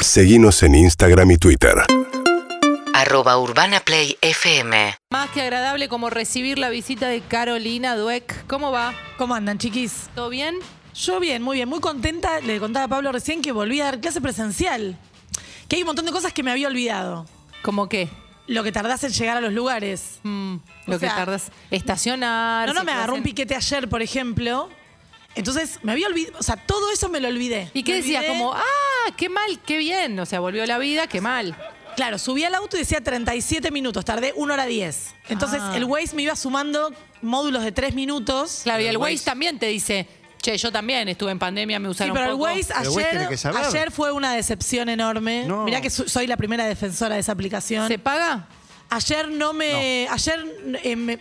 Seguimos en Instagram y Twitter. arroba urbanaplayfm Más que agradable como recibir la visita de Carolina Dueck. ¿Cómo va? ¿Cómo andan, chiquis? ¿Todo bien? Yo bien, muy bien, muy contenta. Le contaba a Pablo recién que volví a dar clase presencial. Que hay un montón de cosas que me había olvidado. ¿Cómo qué? Lo que tardás en llegar a los lugares. Mm, lo O que sea, tardas. Estacionar. No, no, me agarró un piquete ayer, por ejemplo. Entonces, me había olvidado, o sea, todo eso me lo olvidé. ¿Y qué Me olvidé- Como, ah, qué mal, qué bien. O sea, volvió la vida, qué mal. Claro, subí al auto y decía 37 minutos, tardé 1 hora 10. Entonces, Ah. el Waze me iba sumando módulos de 3 minutos. Claro, y el Waze- también te dice, che, yo también estuve en pandemia, me Sí, usaron pero el poco. Waze El Waze tiene ayer, que saber. ayer fue una decepción enorme. No. Mirá que su- soy la primera defensora de esa aplicación. ¿Se paga? Ayer no me. Ayer eh, me,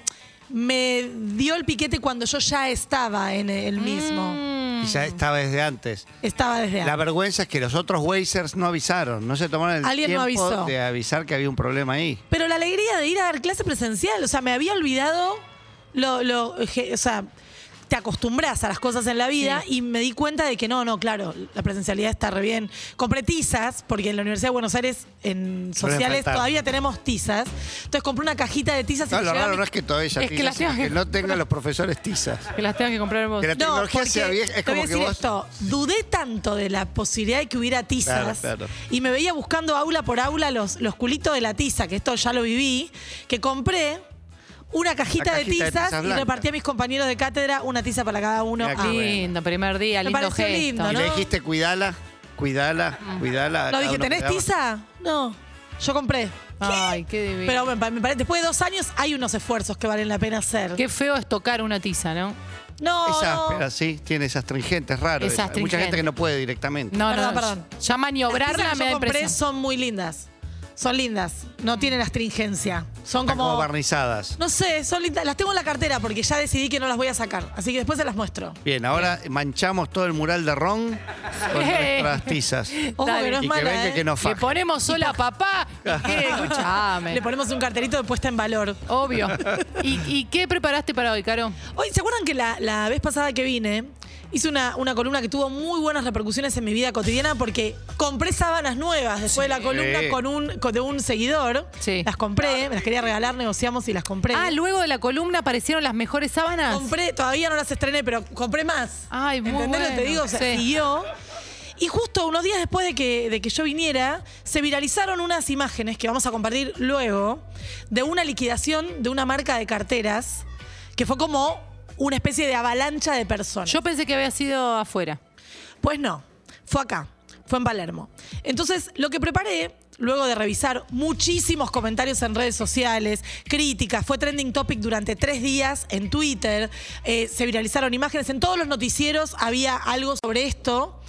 me dio el piquete cuando yo ya estaba en el mismo. Mm. Y ya estaba desde antes. Estaba desde La antes. vergüenza es que los otros Wazers no avisaron, no se tomaron el Alguien no tiempo avisó. de avisar que había un problema ahí. Pero la alegría de ir a dar clase presencial, o sea, me había olvidado lo. lo o sea, te acostumbras a las cosas en la vida y me di cuenta de que no, no, claro, la presencialidad está re bien. Compré tizas, porque en la Universidad de Buenos Aires, en sociales, todavía tenemos tizas. Entonces compré una cajita de tizas y No, me lo raro mi- no es que todavía Es que las tengas que que no tengan los profesores tizas. Que las tengas que comprar vos. Que la tecnología porque sea vieja, es te voy como a que decir vos... esto, dudé tanto de la posibilidad de que hubiera tizas Claro, claro. y me veía buscando aula por aula los, los culitos de la tiza, que esto ya lo viví, que compré una cajita, de cajita de tizas y repartí a mis compañeros de cátedra una tiza para cada uno. Ah, bueno. Lindo, primer día, Me lindo pareció gesto. lindo, Y le dijiste, cuidala, cuidala, cuidala. No, dije, ¿tenés cuidaba. tiza? No, yo compré. Ay, qué divino. Pero me, me parece, después de dos años hay unos esfuerzos que valen la pena hacer. Qué feo es tocar una tiza, ¿no? No, Es no. áspera, sí, tiene esa astringente, es raro. Es Hay Mucha gente que no puede directamente. No, Perdón, no, perdón. Ya Las tizas maniobrarla que me da compré impresión. son muy lindas. Son lindas. No tienen astringencia. Son Están como como barnizadas. No sé, son lindas. Las tengo en la cartera porque ya decidí que no las voy a sacar. Así que después se las muestro. Bien, ahora manchamos todo el mural de Ron con nuestras tizas. Ojo Dale. que no es Y que venga ¿eh? que nos Le ponemos sola a papá. ¿Y qué? Escuchame. Le ponemos un cartelito de puesta en valor. Obvio. ¿Y, y qué preparaste para hoy, Caro? Hoy, ¿se acuerdan que la, la vez pasada que vine, hice una, una columna que tuvo muy buenas repercusiones en mi vida cotidiana porque compré sábanas nuevas después de la columna con un, con- de un seguidor? Sí. Las compré, me las quería regalar, negociamos y las compré. Ah, luego de la columna aparecieron las mejores sábanas. Compré, todavía no las estrené, pero compré más. Ay, muy ¿Entendés lo que te digo? O sea, sí. siguió. Y justo unos días después de que, de que yo viniera, se viralizaron unas imágenes que vamos a compartir luego de una liquidación de una marca de carteras que fue como una especie de avalancha de personas. Yo pensé que había sido afuera. Pues no, fue acá, fue en Palermo. Entonces, lo que preparé, luego de revisar muchísimos comentarios en redes sociales, críticas, fue trending topic durante tres días en Twitter, eh, se viralizaron imágenes, en todos los noticieros había algo sobre esto.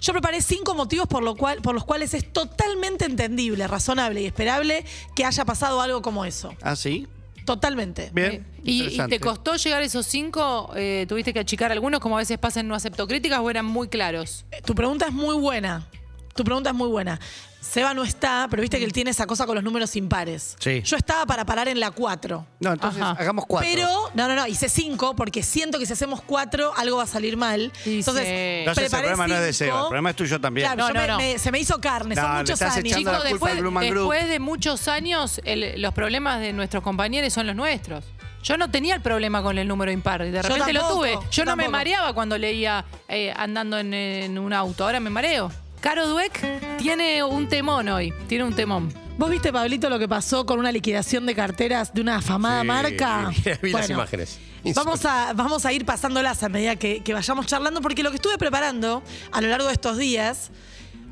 Yo preparé cinco motivos por, lo cual, por los cuales es totalmente entendible, razonable y esperable que haya pasado algo como eso. ¿Ah, sí? Totalmente. Bien. ¿Y, y te costó llegar a esos cinco? Eh, ¿Tuviste que achicar algunos, como a veces pasa en No Acepto Críticas, o eran muy claros? Tu pregunta es muy buena. Tu pregunta es muy buena. Seba no está, pero viste que él tiene esa cosa con los números impares. Sí. Yo estaba para parar en la 4. No, entonces Ajá. hagamos cuatro. Pero, no, no, no, hice 5 porque siento que si hacemos 4 algo va a salir mal. Entonces, sí. El problema no es de. Seba, el problema es tuyo también. Claro, No, no, me- no. me- se me hizo carne, No, son muchos años. Chicos, después, de muchos años, el- los problemas de nuestros compañeros son los nuestros. Yo no tenía el problema con el número impar de Yo repente lo tuve. yo no me mareaba cuando leía eh, andando en, en un auto, ahora me mareo. Caro Dweck tiene un temón hoy, tiene un temón. ¿Vos viste, Pablito, lo que pasó con una liquidación de carteras de una afamada Sí, marca? vi- las Bueno, imágenes. Vamos a, vamos a ir pasándolas a medida que, que vayamos charlando, porque lo que estuve preparando a lo largo de estos días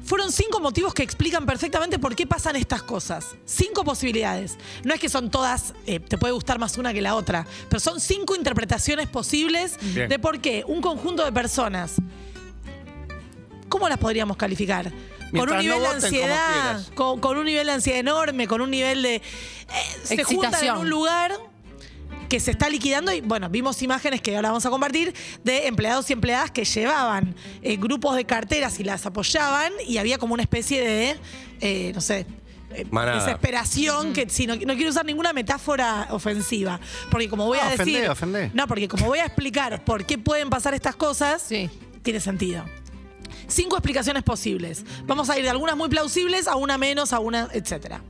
fueron cinco motivos que explican perfectamente por qué pasan estas cosas. Cinco posibilidades. No es que son todas, eh, te puede gustar más una que la otra, pero son cinco interpretaciones posibles Bien. de por qué un conjunto de personas, ¿cómo las podríamos calificar? con un no nivel de ansiedad, con, con un nivel de ansiedad enorme, con un nivel de... eh, se juntan en un lugar que se está liquidando y bueno, vimos imágenes que ahora vamos a compartir de empleados y empleadas que llevaban eh, grupos de carteras y las apoyaban y había como una especie de, eh, no sé, eh, Manada. desesperación que si no, no quiero usar ninguna metáfora ofensiva porque como voy No, a ofendé, decir ofendé. no porque como voy a explicar por qué pueden pasar estas cosas Sí. tiene sentido Cinco explicaciones posibles. Vamos a ir de algunas muy plausibles a una menos, a una, etcétera.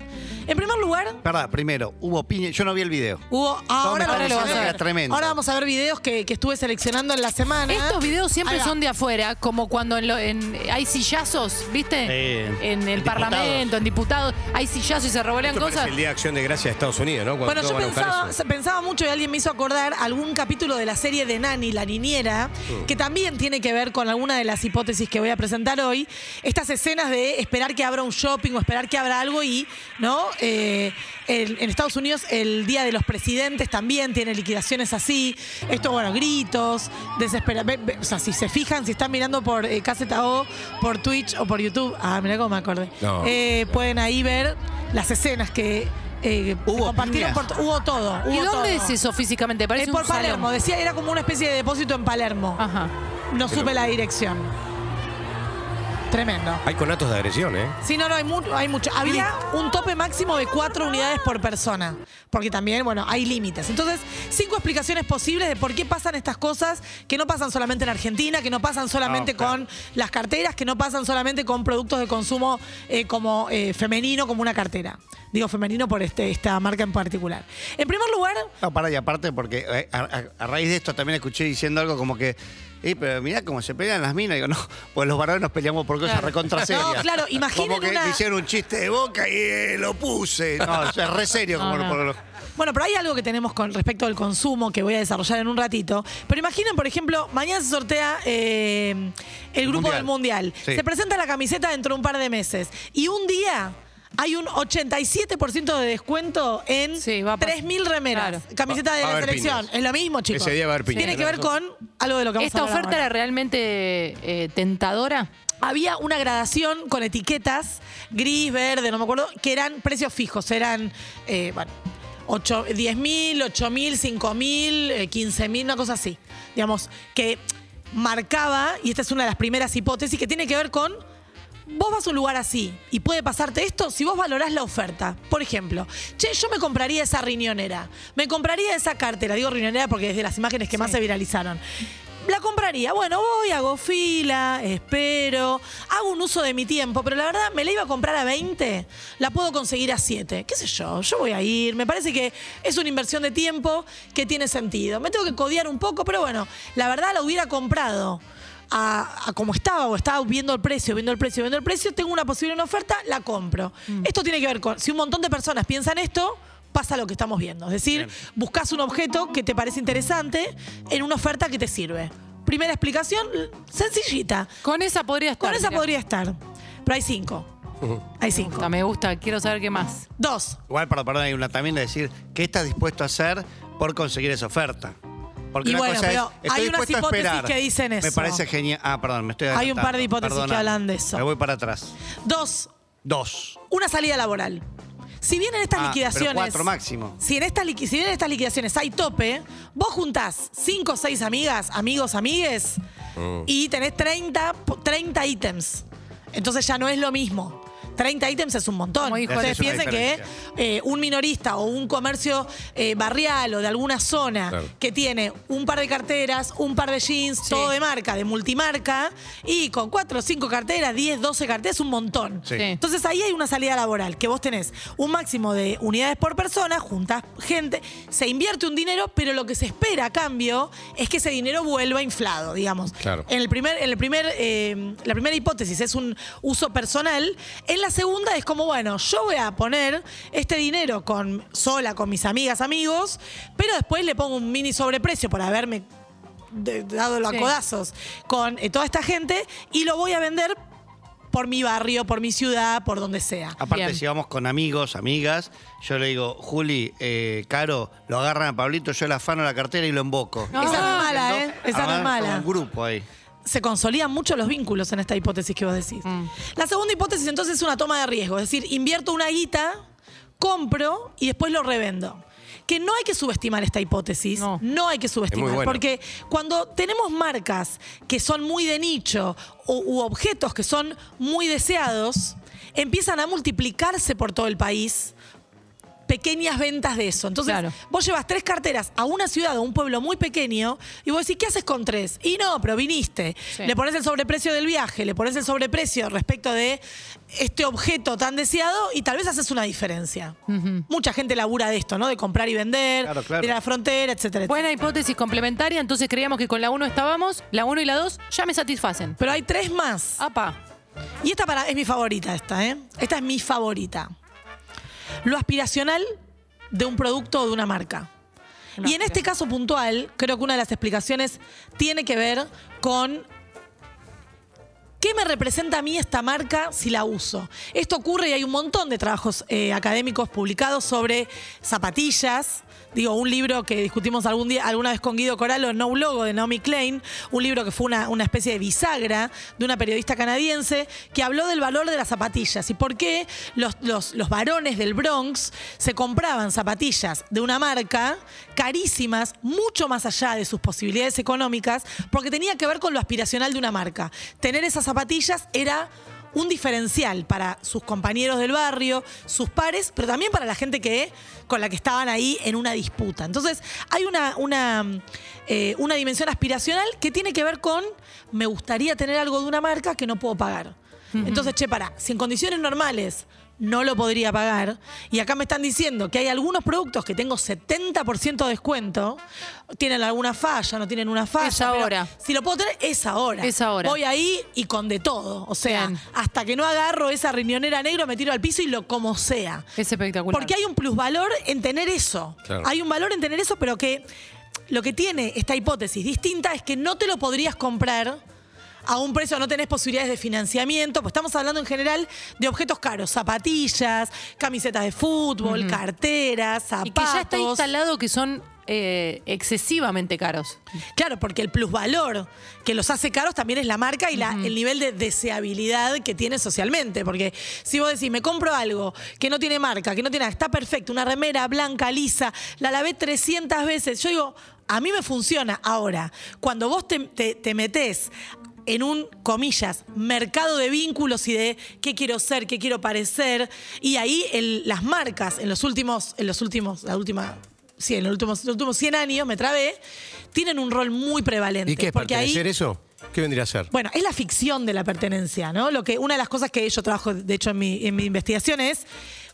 En primer lugar, Verdad, primero, hubo piña. Yo no vi el video. hubo. ah, ahora, está vamos a ver. es tremendo. ahora vamos a ver videos que, que estuve seleccionando en la semana. Estos videos siempre Ahí va. son de afuera, como cuando en lo- en- hay sillazos, ¿viste? Sí, en el en Parlamento, en diputados, hay sillazos y se revolean Esto parece cosas. el Día de Acción de Gracia de Estados Unidos, ¿no? Cuando Bueno, todos yo van a buscar pensaba, eso. pensaba mucho y alguien me hizo acordar algún capítulo de la serie de Nani, la niñera, que también tiene que ver con alguna de las hipótesis que voy a presentar hoy. Estas escenas de esperar que abra un shopping o esperar que abra algo y, ¿no? Eh, el- en Estados Unidos el Día de los Presidentes también tiene liquidaciones así. Esto, bueno, gritos, desespera. ve- ve- o sea, si se fijan, si están mirando por eh, Caseta O, por Twitch o por YouTube, ah, mira cómo me acordé. No. Eh, pueden ahí ver las escenas que eh, Hubo compartieron por, hubo todo. ¿Y hubo dónde todo. es eso físicamente? Parece Es por un salón. Palermo, decía, era como una especie de depósito en Palermo. Ajá. No supe la dirección. Tremendo. Hay conatos de agresión, ¿eh? Sí, no, no, hay, mu- hay mucho. Había un tope máximo de cuatro unidades por persona. Porque también, bueno, hay límites. Entonces, cinco explicaciones posibles de por qué pasan estas cosas que no pasan solamente en Argentina, que no pasan solamente No, claro. con las carteras, que no pasan solamente con productos de consumo eh, como eh, femenino, como una cartera. Digo femenino por este, esta marca en particular. En primer lugar, No, para y aparte, porque eh, a, a- a raíz de esto también escuché diciendo algo como que. Eh, pero mirá cómo se pelean las minas. Digo, no, pues los varones nos peleamos por cosas Claro. recontra serias. No, claro, imaginen Como que una- hicieron un chiste de boca y eh, lo puse. No, o sea, es re serio como No, por Bueno, pero hay algo que tenemos con respecto al consumo que voy a desarrollar en un ratito. Pero imaginen, por ejemplo, mañana se sortea eh, el grupo Mundial. del Mundial. Sí. Se presenta la camiseta dentro de un par de meses. Y un día hay un 87% de descuento en Sí, va a pasar. 3.000 remeras. Claro. Camiseta de Va- va a la haber selección. piñas. Es lo mismo, chicos. Ese día va a haber piñas. Tiene que ver con algo de lo que vamos ¿Esta hablar oferta ahora. era realmente eh, tentadora? Había una gradación con etiquetas, gris, verde, no me acuerdo, que eran precios fijos. Eran, eh, bueno, 8, 10 mil, 8 mil, 5 mil, eh, 15 mil, una cosa así. Digamos, que marcaba, y esta es una de las primeras hipótesis, que tiene que ver con. Vos vas a un lugar así y puede pasarte esto si vos valorás la oferta. Por ejemplo, che, yo me compraría esa riñonera, me compraría esa cartera, digo riñonera porque es de las imágenes que más se viralizaron. La compraría. Bueno, voy, hago fila, espero, hago un uso de mi tiempo, pero la verdad me la iba a comprar a 20, la puedo conseguir a 7. ¿Qué sé yo? Yo voy a ir. Me parece que es una inversión de tiempo que tiene sentido. Me tengo que codear un poco, pero bueno, la verdad la hubiera comprado. A, a como estaba o estaba viendo el precio, viendo el precio, viendo el precio, tengo una posible una oferta, la compro. Esto tiene que ver con, si un montón de personas piensan esto, pasa lo que estamos viendo. Es decir, buscas un objeto que te parece interesante en una oferta que te sirve. Primera explicación, sencillita. Con esa podría estar. Con esa podría estar. Pero hay cinco. Hay cinco. Puta, Me gusta, quiero saber qué más. Dos. Igual, perdón, perdón, hay una también de decir qué estás dispuesto a hacer por conseguir esa oferta. Porque Y una bueno, cosa pero es, estoy hay unas dispuesto a hipótesis esperar. que dicen Me eso. parece genial. Ah, perdón, me estoy Hay un par de hipótesis que hablan de eso. Me voy para atrás. Dos. Dos. Una salida laboral. Si bien en estas Ah, pero liquidaciones. cuatro máximo. Si en, estas liqui- si bien en estas liquidaciones hay tope, vos juntás cinco o seis amigas, amigos, amigues, y tenés 30, po- 30 ítems. Entonces ya no es lo mismo. 30 ítems es un montón. Como dijo Ustedes piensen que eh, un minorista o un comercio eh, barrial o de alguna zona Claro. que tiene un par de carteras, un par de jeans, Sí. todo de marca, de multimarca, y con cuatro o cinco carteras, 10, 12 carteras, es un montón. Sí. Entonces ahí hay una salida laboral, que vos tenés un máximo de unidades por persona, juntas gente, se invierte un dinero, pero lo que se espera a cambio es que ese dinero vuelva inflado, digamos. Claro. En el primer, en el primer, eh, la primera hipótesis es un uso personal. En la segunda es como, bueno, yo voy a poner este dinero con sola, con mis amigas, amigos, pero después le pongo un mini sobreprecio por haberme de- dado los Sí. codazos con eh, toda esta gente y lo voy a vender por mi barrio, por mi ciudad, por donde sea. Aparte, Bien. si vamos con amigos, amigas, yo le digo, Juli, eh, Caro, lo agarran a Pablito, yo le afano la cartera y lo invoco. No. Esa no es Ah, mala, ¿eh? Esa no es Armar mala. Un grupo ahí. Se consolidan mucho los vínculos en esta hipótesis que vos decís. Mm. La segunda hipótesis entonces es una toma de riesgo, es decir, invierto una guita, compro y después lo revendo. Que no hay que subestimar esta hipótesis, no, No. hay que subestimar, porque cuando tenemos marcas que son muy de nicho o, u objetos que son muy deseados, empiezan a multiplicarse por todo el país pequeñas ventas de eso. Entonces, Claro. vos llevas tres carteras a una ciudad o un pueblo muy pequeño y vos decís, ¿qué haces con tres? Y no, pero viniste. Sí. Le pones el sobreprecio del viaje, le pones el sobreprecio respecto de este objeto tan deseado y tal vez haces una diferencia. Mucha gente labura de esto, ¿no? De comprar y vender, Claro, claro. de ir a la frontera, etcétera, etcétera. Buena hipótesis complementaria, entonces creíamos que con la 1 estábamos, la 1 y la 2 ya me satisfacen. Pero hay tres más. Apa. Y esta para, es mi favorita, esta, ¿eh? Esta es mi favorita. Lo aspiracional de un producto o de una marca. Y en este caso puntual, creo que una de las explicaciones tiene que ver con ¿Qué me representa a mí esta marca si la uso? Esto ocurre y hay un montón de trabajos eh, académicos publicados sobre zapatillas. Digo, un libro que discutimos algún día, alguna vez con Guido Coralo, No Logo, de Naomi Klein, un libro que fue una, una especie de bisagra de una periodista canadiense que habló del valor de las zapatillas y por qué los, los- los varones del Bronx se compraban zapatillas de una marca carísimas, mucho más allá de sus posibilidades económicas, porque tenía que ver con lo aspiracional de una marca. Tener esas zapatillas era un diferencial para sus compañeros del barrio, sus pares, pero también para la gente que con la que estaban ahí en una disputa. Entonces, hay una, una, eh, una dimensión aspiracional que tiene que ver con me gustaría tener algo de una marca que no puedo pagar. Entonces, che, para, si en condiciones normales no lo podría pagar, y acá me están diciendo que hay algunos productos que tengo 70% de descuento, tienen alguna falla, no tienen una falla. Es ahora. Si lo puedo tener, es ahora. Es ahora. Voy ahí y con de todo. O sea, Bien. hasta que no agarro esa riñonera negra, me tiro al piso y lo como sea. Es espectacular. Porque hay un plusvalor en tener eso. Claro. Hay un valor en tener eso, pero que lo que tiene esta hipótesis distinta es que no te lo podrías comprar a un precio, no tenés posibilidades de financiamiento, pues estamos hablando en general de objetos caros, zapatillas, camisetas de fútbol, carteras, zapatos. Y que ya está instalado que son eh, excesivamente caros. Claro, porque el plusvalor que los hace caros también es la marca y la- el nivel de deseabilidad que tiene socialmente. Porque si vos decís, me compro algo que no tiene marca, que no tiene nada, está perfecto, una remera blanca, lisa, la lavé 300 veces, yo digo, a mí me funciona. Ahora, cuando vos te, te, te metés en un, comillas, mercado de vínculos y de qué quiero ser, qué quiero parecer, y ahí el- las marcas en los últimos, en los últimos, la última sí, en los últimos, los últimos 100 años, me trabé, tienen un rol muy prevalente. ¿Y qué es porque ahí, eso? ¿Qué vendría a ser? bueno, es la ficción de la pertenencia, ¿no? Lo que, una de las cosas que yo trabajo, de hecho, en mi, en mi investigación es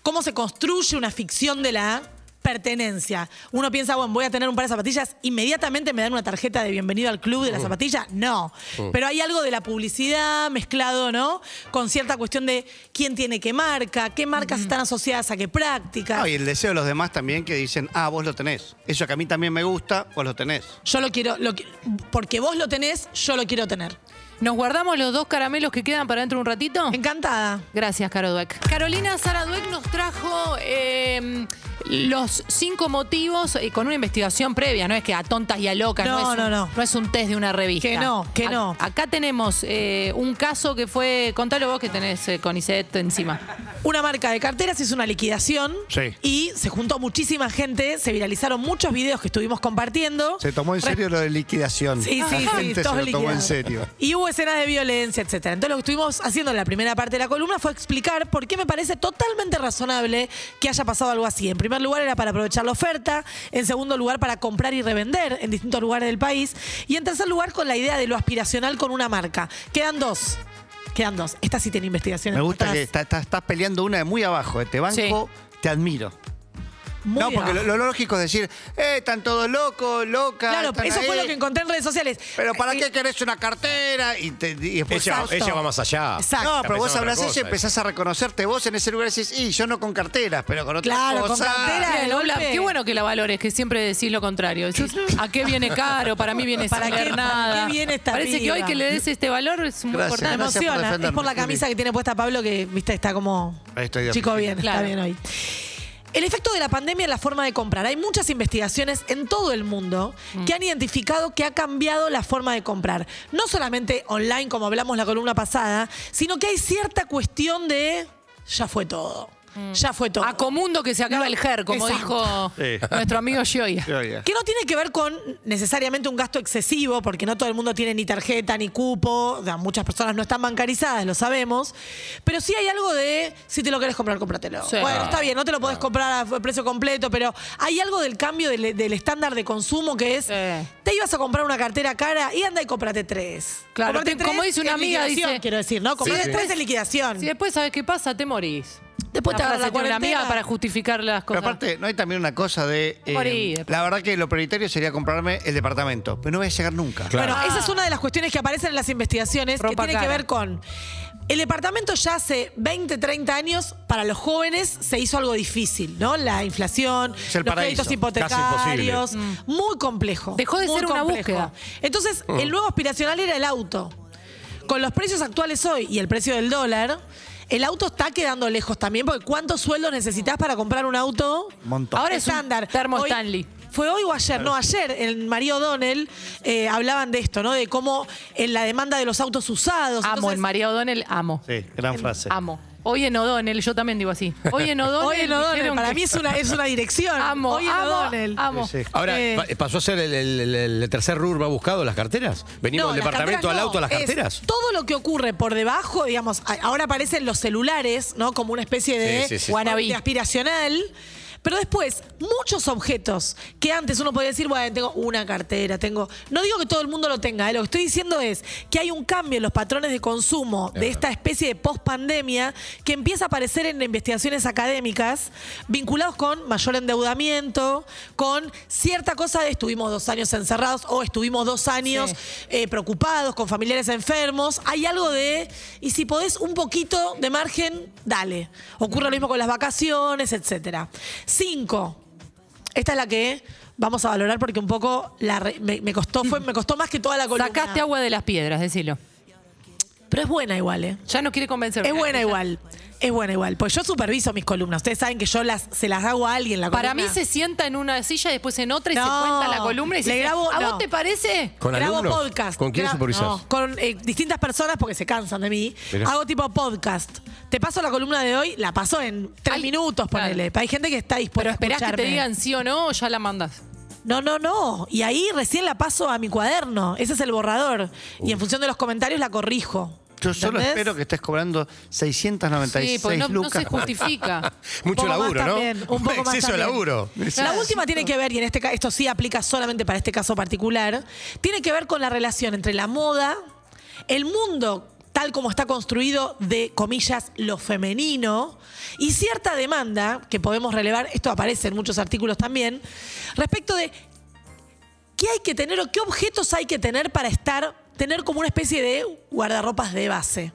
cómo se construye una ficción de la pertenencia. Uno piensa, bueno, voy a tener un par de zapatillas, inmediatamente me dan una tarjeta de bienvenido al club de la zapatilla. No. Pero hay algo de la publicidad mezclado, ¿no? Con cierta cuestión de quién tiene qué marca, qué marcas están asociadas a qué prácticas. No, y el deseo de los demás también que dicen, ah, vos lo tenés. Eso que a mí también me gusta, vos lo tenés. Yo lo quiero, lo qui- porque vos lo tenés, yo lo quiero tener. ¿Nos guardamos los dos caramelos que quedan para dentro de un ratito? Encantada. Gracias, Caro Dueck. Carolina Sara Dueck nos trajo eh, los cinco motivos eh, con una investigación previa, no es que a tontas y a locas, No, no, es, no, un, no. no es un test de una revista. Que no, que A- no. Acá tenemos eh, un caso que fue, contalo vos que tenés eh, con Iset encima. Una marca de carteras hizo una liquidación Sí. y se juntó muchísima gente, se viralizaron muchos videos que estuvimos compartiendo. Se tomó en Re- serio lo de liquidación. Sí, La sí, sí, gente se lo tomó en serio. Y hubo escenas de violencia, etcétera. Entonces lo que estuvimos haciendo en la primera parte de la columna fue explicar por qué me parece totalmente razonable que haya pasado algo así. En primer lugar era para aprovechar la oferta, en segundo lugar para comprar y revender en distintos lugares del país y en tercer lugar con la idea de lo aspiracional con una marca. Quedan dos. Quedan dos. Esta sí tiene investigaciones. Me gusta que está- está- estás peleando una de muy abajo. eh. Te banco, te admiro. Muy no, porque lo, lógico es decir, eh, están todos locos, locas. Claro, están eso fue lo que encontré en redes sociales. Pero ¿para Eh, qué querés una cartera? Y, te, y después Ella, ella va más allá. Exacto. No, pero vos hablas eso y empezás a reconocerte vos en ese lugar y decís, y yo no con carteras, pero con otras Claro, con cosas. cartera. Qué bueno que la valores, que siempre decís lo contrario. Decís, ¿a qué viene caro? Para mí viene ¿Para sin qué- para nada. qué viene esta Parece que hoy que le des este valor es muy Gracias. Me importante. Gracias por emociona. Es por la camisa que tiene puesta Pablo que, viste, está como estoy chico bien, Claro. está bien hoy. El efecto de la pandemia en la forma de comprar. Hay muchas investigaciones en todo el mundo que han identificado que ha cambiado la forma de comprar. No solamente online, como hablamos la columna pasada, sino que hay cierta cuestión de ya fue todo. Ya fue todo. A Comundo que se acaba No, el GER, como exacto. dijo Sí. nuestro amigo Gioia. Yo ya. Que no tiene que ver con necesariamente un gasto excesivo, porque no todo el mundo tiene ni tarjeta ni cupo, o sea, muchas personas no están bancarizadas, lo sabemos, pero sí hay algo de, si te lo querés comprar, cómpratelo. Sí. Bueno, está bien, no te lo podés comprar a precio completo, pero hay algo del cambio del, del estándar de consumo que es, te ibas a comprar una cartera cara y anda y cómprate tres. Claro, como dice una amiga, dice- quiero decir, ¿no? Comprate sí. tres en liquidación. Si después sabes qué pasa, te morís. Después te agarra la tiene una cuarentena. amiga para justificar las Pero cosas. aparte, ¿no hay también una cosa de. eh, Morí, después. la verdad que lo prioritario sería comprarme el departamento, pero no voy a llegar nunca. Claro. Bueno, esa es una de las cuestiones que aparecen en las investigaciones que Ropa tiene que cara. ver con. El departamento ya hace 20, 30 años, para los jóvenes se hizo algo difícil, ¿no? La inflación, Es el los paraíso. créditos hipotecarios, Casi muy complejo. Dejó de muy ser una complejo. búsqueda. Entonces, el nuevo aspiracional era el auto. Con los precios actuales hoy y el precio del dólar, el auto está quedando lejos también, porque ¿cuántos sueldos necesitas para comprar un auto? Montón. Ahora es estándar. termo Hoy- Stanley. Fue hoy o ayer, no, ayer en María O'Donnell eh, hablaban de esto, ¿no? De cómo en la demanda de los autos usados. Amo, Entonces, en María O'Donnell, amo. Sí, gran frase. Amo. Hoy en O'Donnell, yo también digo así. Hoy en O'Donnell. Hoy en O'Donnell, para que- mí es una, es una dirección. Amo, hoy en amo, O'Donnell. amo. Sí, sí. Ahora, Eh, pa- ¿pasó a ser el, el- el- el tercer rubro buscado las carteras? ¿Venimos No, del departamento al auto a las. Es carteras? todo lo que ocurre por debajo, digamos, ahora aparecen los celulares, ¿no? Como una especie de, Sí, sí, sí. Wannabe. de aspiracional. Pero después, muchos objetos que antes uno podía decir, bueno, tengo una cartera, tengo. No digo que todo el mundo lo tenga, ¿eh? lo que estoy diciendo es que hay un cambio en los patrones de consumo de esta especie de post-pandemia que empieza a aparecer en investigaciones académicas vinculados con mayor endeudamiento, con cierta cosa de estuvimos dos años encerrados o estuvimos dos años Sí. eh, preocupados con familiares enfermos. Hay algo de, y si podés un poquito de margen, dale. Ocurre lo mismo con las vacaciones, etcétera. Cinco. Esta es la que vamos a valorar porque un poco la re- me, me costó fue me costó más que toda la columna. Sacaste agua de las piedras, decilo. Pero es buena igual, ¿eh? Ya no quiere convencerme. Es buena igual. Es buena igual. Pues yo superviso mis columnas. Ustedes saben que yo las se las hago a alguien la Para columna. mí se sienta en una silla y después en otra y se cuenta la columna y le se grabo- ¿A no. vos te parece? ¿Con Grabo alumnos? podcast. ¿Con quién Gra- supervisás? No, con eh, distintas personas porque se cansan de mí. Mirá. Hago tipo podcast. Te paso la columna de hoy, la paso en tres Ay, minutos, claro. ponele. Hay gente que está dispuesta Pero a esperás que te escucharme. digan sí o no o ya la mandas. No, no, no. Y ahí recién la paso a mi cuaderno. Ese es el borrador. Y en función de los comentarios la corrijo. Yo solo ¿Entendés? espero que estés cobrando 696 Sí, porque no, no lucas. se justifica. Mucho laburo, ¿no? también, un poco más exceso de laburo. La última tiene que ver, y en este esto sí aplica solamente para este caso particular, tiene que ver con la relación entre la moda, el mundo tal como está construido de comillas lo femenino y cierta demanda que podemos relevar, esto aparece en muchos artículos también, respecto de qué hay que tener o qué objetos hay que tener para estar, tener como una especie de guardarropas de base.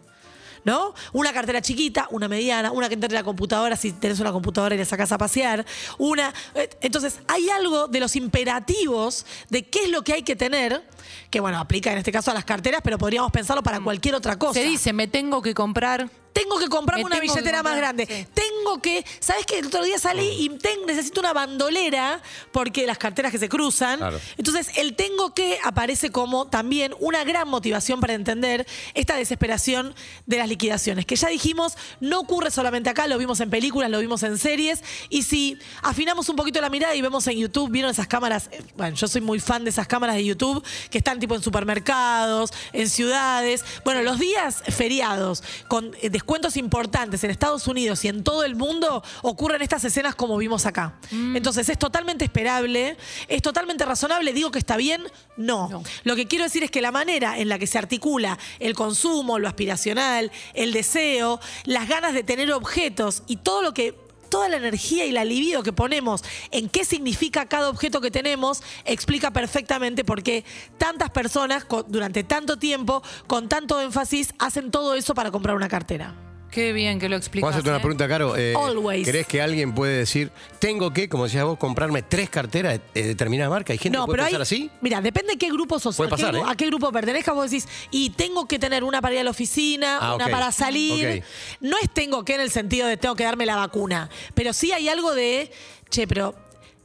¿No? Una cartera chiquita, una mediana, una que entre en la computadora si tenés una computadora y la sacás a pasear, una. eh, Entonces, hay algo de los imperativos de qué es lo que hay que tener, que bueno, aplica en este caso a las carteras, pero podríamos pensarlo para cualquier otra cosa. Se dice, me tengo que comprar. Tengo que comprarme Me una tengo que billetera más comprar, grande. sí. Tengo que. ¿Sabes qué? El otro día salí y ten- necesito una bandolera porque las carteras que se cruzan. Claro. Entonces, el tengo que aparece como también una gran motivación para entender esta desesperación de las liquidaciones. Que ya dijimos, no ocurre solamente acá, lo vimos en películas, lo vimos en series. Y si afinamos un poquito la mirada y vemos en YouTube, ¿vieron esas cámaras? Eh, Bueno, yo soy muy fan de esas cámaras de YouTube que están tipo en supermercados, en ciudades. Bueno, los días feriados con eh, descuentos importantes en Estados Unidos y en todo el mundo ocurren estas escenas como vimos acá. Entonces es totalmente esperable, es totalmente razonable. Digo que está bien, no. No. Lo que quiero decir es que la manera en la que se articula el consumo, lo aspiracional, el deseo, las ganas de tener objetos y todo lo que toda la energía y la libido que ponemos en qué significa cada objeto que tenemos explica perfectamente por qué tantas personas durante tanto tiempo, con tanto énfasis, hacen todo eso para comprar una cartera. Qué bien que lo explicas. Vamos a hacerte una ¿eh? pregunta, Caro. Eh, Always. ¿Crees que alguien puede decir, tengo que, como decías vos, comprarme tres carteras de determinada marca? ¿Hay gente que puede pensar así? Mira, depende de qué grupo sos. Puede a, qué, ¿eh? a qué grupo pertenezcas, vos decís, y tengo que tener una para ir a la oficina, Ah, una para salir. No es tengo que en el sentido de tengo que darme la vacuna, pero sí hay algo de, che, pero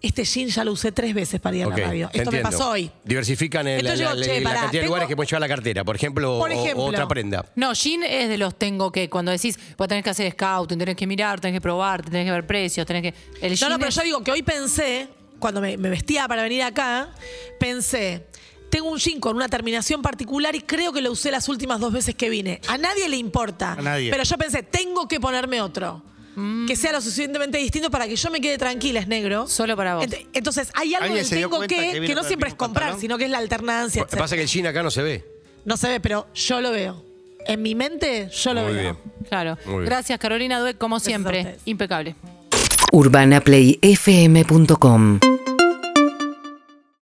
este jean ya lo usé tres veces para ir a la radio. Esto me entiendo. pasó hoy. Diversifican el- Entonces la, digo, la- che, la pará, cantidad de lugares que pueden llevar la cartera. Por ejemplo, Por o- ejemplo. o otra prenda. No, Jean es de los tengo que, cuando decís, vos tenés que hacer scouting, tenés que mirar, tenés que probar, tenés que ver precios, tenés que. El No, jean no, pero es- yo digo que hoy pensé, cuando me, me vestía para venir acá, pensé, tengo un jean con una terminación particular y creo que lo usé las últimas dos veces que vine. A nadie le importa. A nadie. Pero yo pensé, tengo que ponerme otro. Que sea lo suficientemente distinto para que yo me quede tranquila, es negro. Solo para vos. Ent- Entonces, hay algo ¿Alguien del se dio tengo cuenta que, que no con el siempre es mismo comprar, pantalón? sino que es la alternancia. Lo que etcétera. pasa es que el jean acá no se ve. No se ve, pero yo lo veo. En mi mente, yo lo Muy veo. bien. Claro. Muy bien. Gracias, Carolina Dueck, como a siempre. ustedes. Impecable. UrbanaPlayFM.com